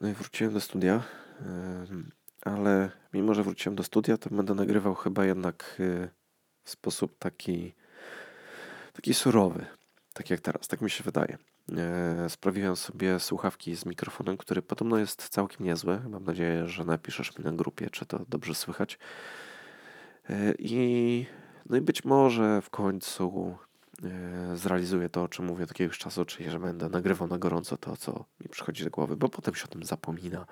No i wróciłem do studia, ale mimo, że wróciłem do studia, to będę nagrywał chyba jednak y, w sposób taki, taki surowy, tak jak teraz, tak mi się wydaje. E, sprawiłem sobie słuchawki z mikrofonem, który podobno jest całkiem niezły. Mam nadzieję, że napiszesz mi na grupie, czy to dobrze słychać. E, I, no i być może w końcu e, zrealizuję to, o czym mówię od jakiegoś czasu, czyli że będę nagrywał na gorąco to, co mi przychodzi do głowy, bo potem się o tym zapomina.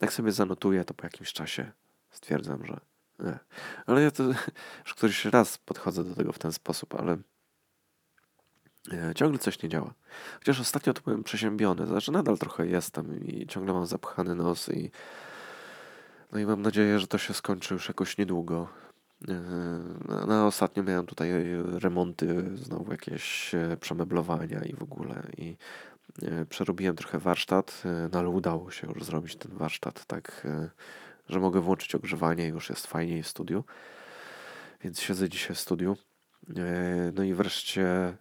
Jak sobie zanotuję, to po jakimś czasie stwierdzam, że nie. Ale ja to już któryś raz podchodzę do tego w ten sposób, ale ciągle coś nie działa. Chociaż ostatnio to byłem przeziębiony, znaczy nadal trochę jestem i ciągle mam zapchany nos i no i mam nadzieję, że to się skończy już jakoś niedługo. Na, na ostatnio miałem tutaj remonty, znowu jakieś e, przemeblowania i w ogóle i e, przerobiłem trochę warsztat, e, no ale udało się już zrobić ten warsztat tak, że mogę włączyć ogrzewanie już jest fajniej w studiu. Więc siedzę dzisiaj w studiu. No i wreszcie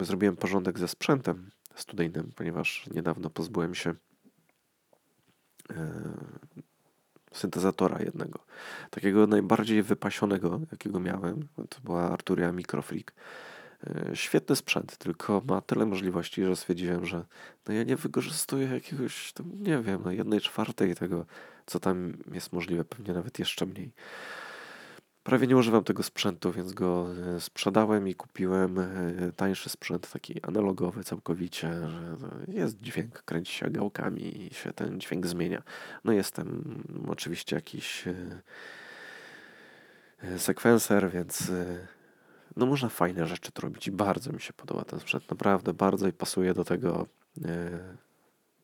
zrobiłem porządek ze sprzętem studyjnym, ponieważ niedawno pozbyłem się syntezatora jednego. Takiego najbardziej wypasionego, jakiego miałem. To była Arturia Microfreak. E, świetny sprzęt, tylko ma tyle możliwości, że stwierdziłem, że no ja nie wykorzystuję jakiegoś, nie wiem, no jednej czwartej tego, co tam jest możliwe, pewnie nawet jeszcze mniej. Prawie nie używam tego sprzętu, więc go e, sprzedałem i kupiłem e, tańszy sprzęt, taki analogowy całkowicie, że jest dźwięk, kręci się gałkami i się ten dźwięk zmienia. No jestem oczywiście jakiś e, sekwenser, więc no można fajne rzeczy tu robić i bardzo mi się podoba ten sprzęt, naprawdę bardzo i pasuje do tego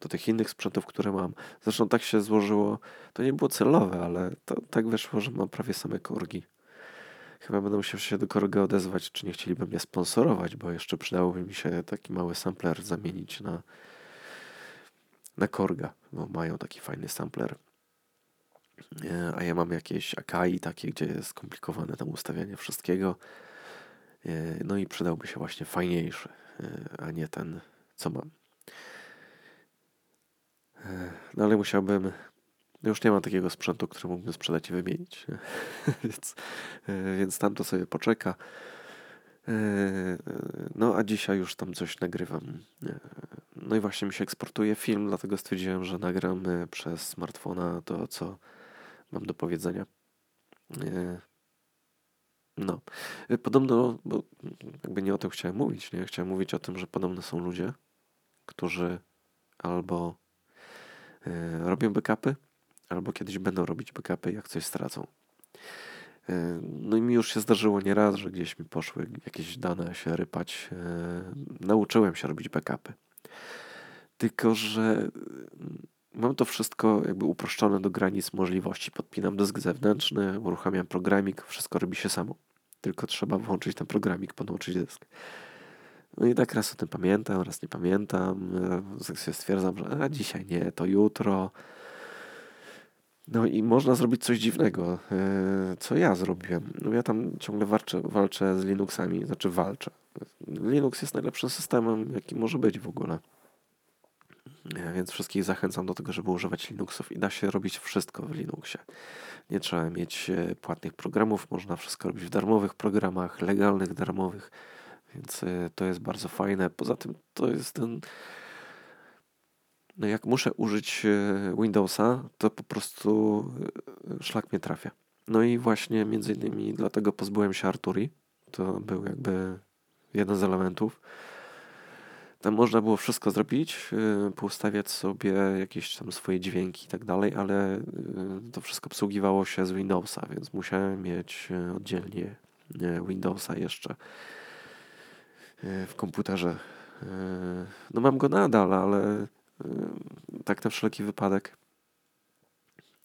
do tych innych sprzętów, które mam. Zresztą tak się złożyło, to nie było celowe, ale to tak wyszło, że mam prawie same korgi. Chyba będę musiał się do Korga odezwać, czy nie chcieliby mnie sponsorować, bo jeszcze przydałoby mi się taki mały sampler zamienić na, na Korga, bo mają taki fajny sampler. E, a ja mam jakieś Akai takie, gdzie jest skomplikowane tam ustawianie wszystkiego. E, no i przydałby się właśnie fajniejszy, e, a nie ten, co mam. No ale musiałbym już nie mam takiego sprzętu, który mógłbym sprzedać i wymienić. więc, e, więc tam to sobie poczeka. E, no a dzisiaj już tam coś nagrywam. E, no i właśnie mi się eksportuje film, dlatego stwierdziłem, że nagram przez smartfona to, co mam do powiedzenia. No. Podobno, bo jakby nie o tym chciałem mówić, nie? Chciałem mówić o tym, że podobno są ludzie, którzy albo robią backupy, albo kiedyś będą robić backupy, jak coś stracą. E, no i mi już się zdarzyło nieraz, że gdzieś mi poszły jakieś dane się rypać. E, nauczyłem się robić backupy. Tylko, że mm, mam to wszystko jakby uproszczone do granic możliwości. Podpinam dysk zewnętrzny, uruchamiam programik, wszystko robi się samo. Tylko trzeba włączyć ten programik, podłączyć dysk. No i tak raz o tym pamiętam, raz nie pamiętam. Sobie stwierdzam, że a dzisiaj nie, to jutro. No i można zrobić coś dziwnego, e, co ja zrobiłem. No ja tam ciągle walczę, walczę z Linuxami, znaczy walczę. Linux jest najlepszym systemem, jaki może być w ogóle. E, więc wszystkich zachęcam do tego, żeby używać Linuxów i da się robić wszystko w Linuxie. Nie trzeba mieć e, płatnych programów, można wszystko robić w darmowych programach, legalnych, darmowych, więc to jest bardzo fajne. Poza tym to jest ten no jak muszę użyć e, Windowsa, to po prostu e, szlak mnie trafia. No i właśnie między innymi dlatego pozbyłem się Arturi. To był jakby jeden z elementów. Tam można było wszystko zrobić, e, poustawiać sobie jakieś tam swoje dźwięki i tak dalej, ale to wszystko obsługiwało się z Windowsa, więc musiałem mieć oddzielnie Windowsa jeszcze w komputerze. No mam go nadal, ale tak na wszelki wypadek.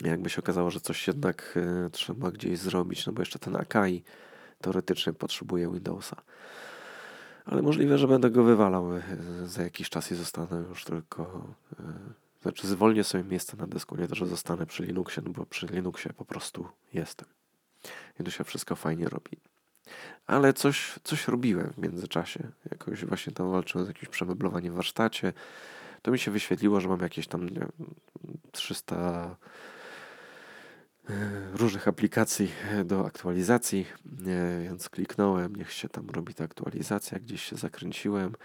Jakby się okazało, że coś jednak e, trzeba gdzieś zrobić, no bo jeszcze ten Akai teoretycznie potrzebuje Windowsa. Ale możliwe, że będę go wywalał e, za jakiś czas i zostanę już tylko. E, znaczy, zwolnię sobie miejsce na dysku, nie to, że zostanę przy Linuxie, no bo przy Linuxie po prostu jestem. I tu się wszystko fajnie robi. Ale coś, coś robiłem w międzyczasie. Jakoś właśnie tam walczyłem z jakimś przemeblowaniem w warsztacie to mi się wyświetliło, że mam jakieś tam nie, 300 e, różnych aplikacji do aktualizacji, więc kliknąłem, niech się tam robi ta aktualizacja, gdzieś się zakręciłem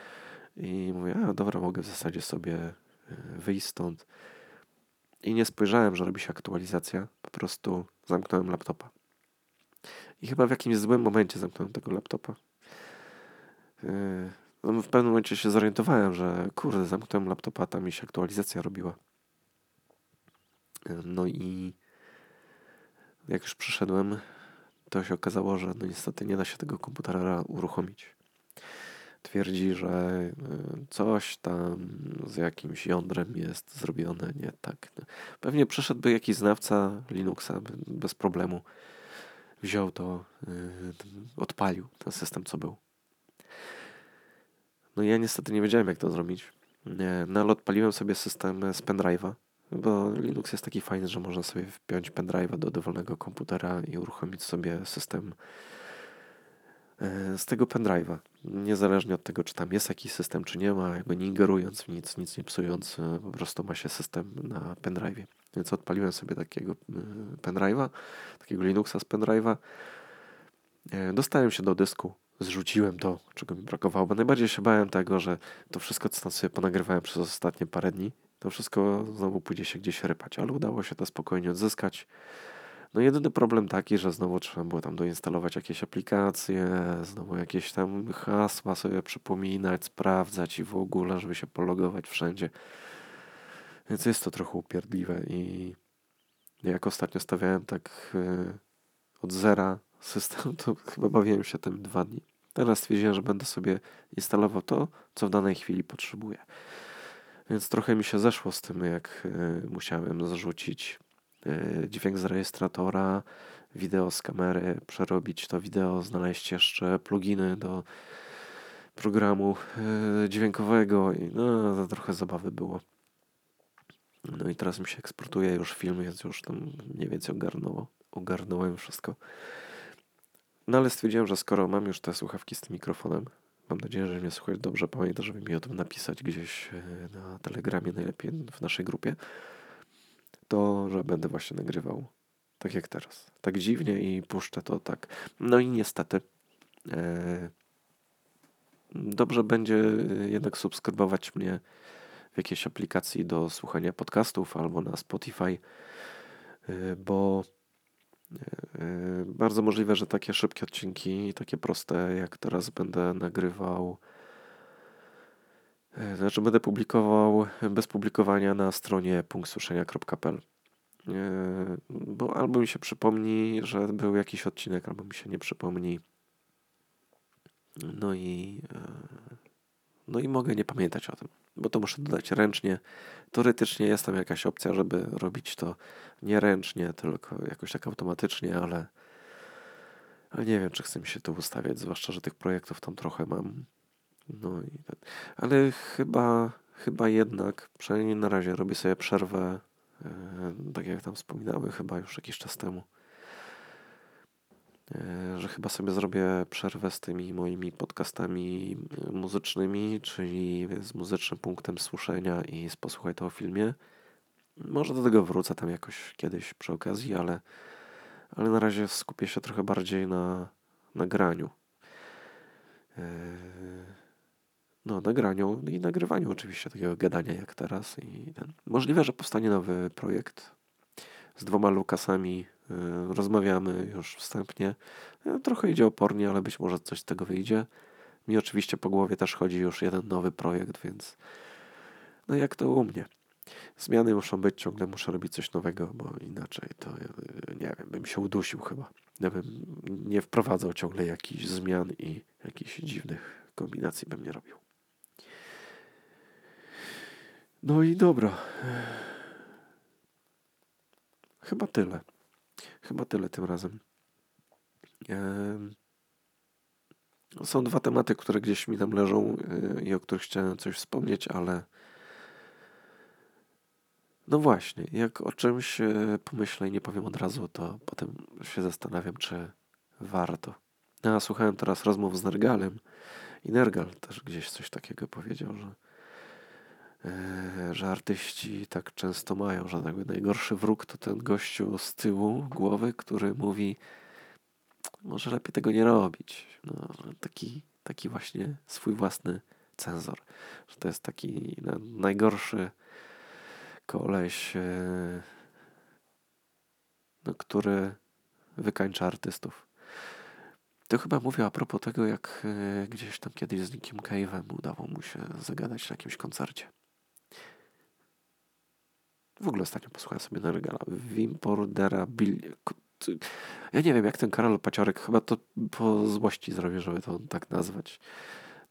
i mówię, a dobra, mogę w zasadzie sobie e, wyjść stąd. I nie spojrzałem, że robi się aktualizacja, po prostu zamknąłem laptopa. I chyba w jakimś złym momencie zamknąłem tego laptopa. No, w pewnym momencie się zorientowałem, że kurde, zamknąłem laptopa, tam mi się aktualizacja robiła. No i jak już przyszedłem, to się okazało, że no niestety nie da się tego komputera uruchomić. Twierdzi, że coś tam z jakimś jądrem jest zrobione nie tak. Pewnie przeszedłby jakiś znawca Linuxa bez problemu. Wziął to, odpalił ten system, co był. No ja niestety nie wiedziałem, jak to zrobić. No ale odpaliłem sobie system z pendrive'a, bo Linux jest taki fajny, że można sobie wpiąć pendrive'a do dowolnego komputera i uruchomić sobie system e, z tego pendrive'a. Niezależnie od tego, czy tam jest jakiś system, czy nie ma, jakby nie ingerując w nic, nic nie psując, e, po prostu ma się system na pendrive'ie. Więc odpaliłem sobie takiego e, pendrive'a, takiego Linuxa z pendrive'a. Dostałem się do dysku, zrzuciłem to, czego mi brakowało, bo najbardziej się bałem tego, że to wszystko, co tam sobie ponagrywałem przez ostatnie parę dni, to wszystko znowu pójdzie się gdzieś rypać, ale udało się to spokojnie odzyskać. No jedyny problem taki, że znowu trzeba było tam doinstalować jakieś aplikacje, znowu jakieś tam hasła sobie przypominać, sprawdzać i w ogóle, żeby się pologować wszędzie. Więc jest to trochę upierdliwe i jak ostatnio stawiałem tak yy, od zera system, to chyba bawiłem się tym dwa dni. Teraz stwierdziłem, że będę sobie instalował to, co w danej chwili potrzebuję. Więc trochę mi się zeszło z tym, jak y, musiałem zarzucić y, dźwięk z rejestratora, wideo z kamery, przerobić to wideo, znaleźć jeszcze pluginy do programu y, dźwiękowego i no, to trochę zabawy było. No i teraz mi się eksportuje już film, więc już tam mniej więcej ogarnęło, ogarnąłem wszystko. No ale stwierdziłem, że skoro mam już te słuchawki z tym mikrofonem, mam nadzieję, że mnie słychać dobrze, pamiętaj, żeby mi o tym napisać gdzieś e, na telegramie, najlepiej w naszej grupie, to, że będę właśnie nagrywał tak jak teraz. Tak dziwnie i puszczę to tak. No i niestety e, dobrze będzie jednak subskrybować mnie w jakiejś aplikacji do słuchania podcastów albo na Spotify, e, bo bardzo możliwe, że takie szybkie odcinki, takie proste, jak teraz będę nagrywał, yy, znaczy będę publikował bez publikowania na stronie punktsuszenia.pl. Yy, bo albo mi się przypomni, że był jakiś odcinek, albo mi się nie przypomni. No i, no i mogę nie pamiętać o tym bo to muszę dodać ręcznie. Teoretycznie jest tam jakaś opcja, żeby robić to nie ręcznie, tylko jakoś tak automatycznie, ale, ale nie wiem, czy chcę mi się to ustawiać, zwłaszcza, że tych projektów tam trochę mam. No i tak. Ale chyba, chyba jednak, przynajmniej na razie robię sobie przerwę, yy, tak jak tam wspominałem, chyba już jakiś czas temu E, że chyba sobie zrobię przerwę z tymi moimi podcastami e, muzycznymi, czyli z muzycznym punktem słyszenia i z posłuchaj to o filmie. Może do tego wrócę tam jakoś kiedyś przy okazji, ale, ale na razie skupię się trochę bardziej na nagraniu. E, no, nagraniu i nagrywaniu oczywiście takiego gadania jak teraz. I ten. Możliwe, że powstanie nowy projekt z dwoma Lukasami rozmawiamy już wstępnie. Y, trochę idzie opornie, ale być może coś z tego wyjdzie. Mi oczywiście po głowie też chodzi już jeden nowy projekt, więc no jak to u mnie. Zmiany muszą być, ciągle muszę robić coś nowego, bo inaczej to y, nie wiem, bym się udusił chyba. Gdybym nie wprowadzał ciągle jakichś zmian i jakichś dziwnych kombinacji bym nie robił. No i dobra. Chyba tyle. Chyba tyle tym razem. Są dwa tematy, które gdzieś mi tam leżą e, i o których chciałem coś wspomnieć, ale no właśnie, jak o czymś e, pomyślę i nie powiem od razu, to potem się zastanawiam, czy warto. Ja słuchałem teraz rozmów z Nergalem i Nergal też gdzieś coś takiego powiedział, że e, że artyści tak często mają, że jakby najgorszy wróg to ten gościu z tyłu głowy, który mówi może lepiej tego nie robić. No, taki, taki właśnie swój własny cenzor. Że to jest taki najgorszy koleś, e, no, który wykańcza artystów. To chyba mówię a propos tego, jak e, gdzieś tam kiedyś z Nickiem Cave'em udało mu się zagadać na jakimś koncercie. W ogóle ostatnio posłuchałem sobie Nergala. Wimporderability. Ja nie wiem, jak ten Karol Paciorek, chyba to po złości zrobię, żeby to tak nazwać.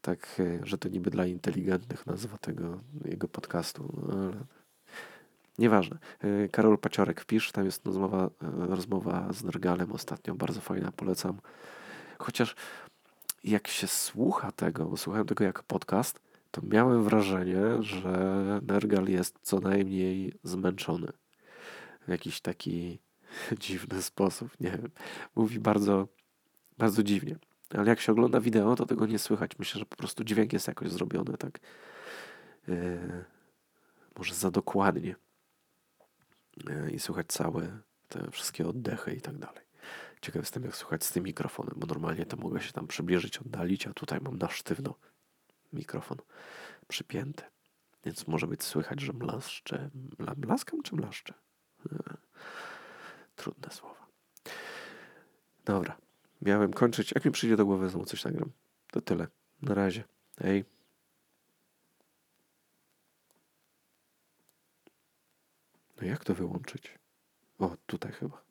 Tak, e, że to niby dla inteligentnych nazwa tego jego podcastu, no, ale nieważne. E, Karol Paciorek wpisz, tam jest rozmowa, rozmowa z Nergalem ostatnio, bardzo fajna, polecam. Chociaż jak się słucha tego, bo słuchałem tego jako podcast, to miałem wrażenie, że Nergal jest co najmniej zmęczony. W jakiś taki dziwny sposób, nie wiem. Mówi bardzo, bardzo dziwnie. Ale jak się ogląda wideo, to tego nie słychać. Myślę, że po prostu dźwięk jest jakoś zrobiony tak yy, może za dokładnie. Yy, I słychać całe te wszystkie oddechy i tak dalej. Ciekaw jestem, jak słuchać z tym mikrofonem, bo normalnie to mogę się tam przybliżyć, oddalić, a tutaj mam na sztywno mikrofon przypięty. Więc może być słychać, że mlaszczę. Mlaskam czy mlaszczę? Trudne słowa. Dobra. Miałem kończyć. Jak mi przyjdzie do głowy, znowu coś nagram. To tyle. Na razie. Hej. No jak to wyłączyć? O, tutaj chyba.